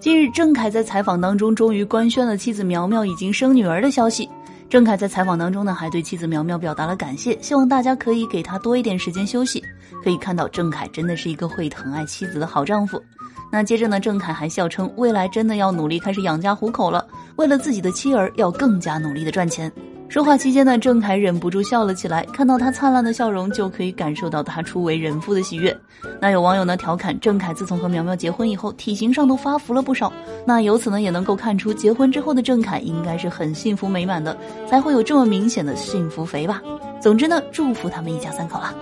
近日，郑恺在采访当中终于官宣了妻子苗苗已经生女儿的消息。郑恺在采访当中呢，还对妻子苗苗表达了感谢，希望大家可以给他多一点时间休息。可以看到，郑恺真的是一个会疼爱妻子的好丈夫。那接着呢，郑恺还笑称，未来真的要努力开始养家糊口了，为了自己的妻儿，要更加努力的赚钱。说话期间呢，郑恺忍不住笑了起来。看到他灿烂的笑容，就可以感受到他初为人父的喜悦。那有网友呢调侃郑恺，自从和苗苗结婚以后，体型上都发福了不少。那由此呢，也能够看出结婚之后的郑恺应该是很幸福美满的，才会有这么明显的幸福肥吧。总之呢，祝福他们一家三口了。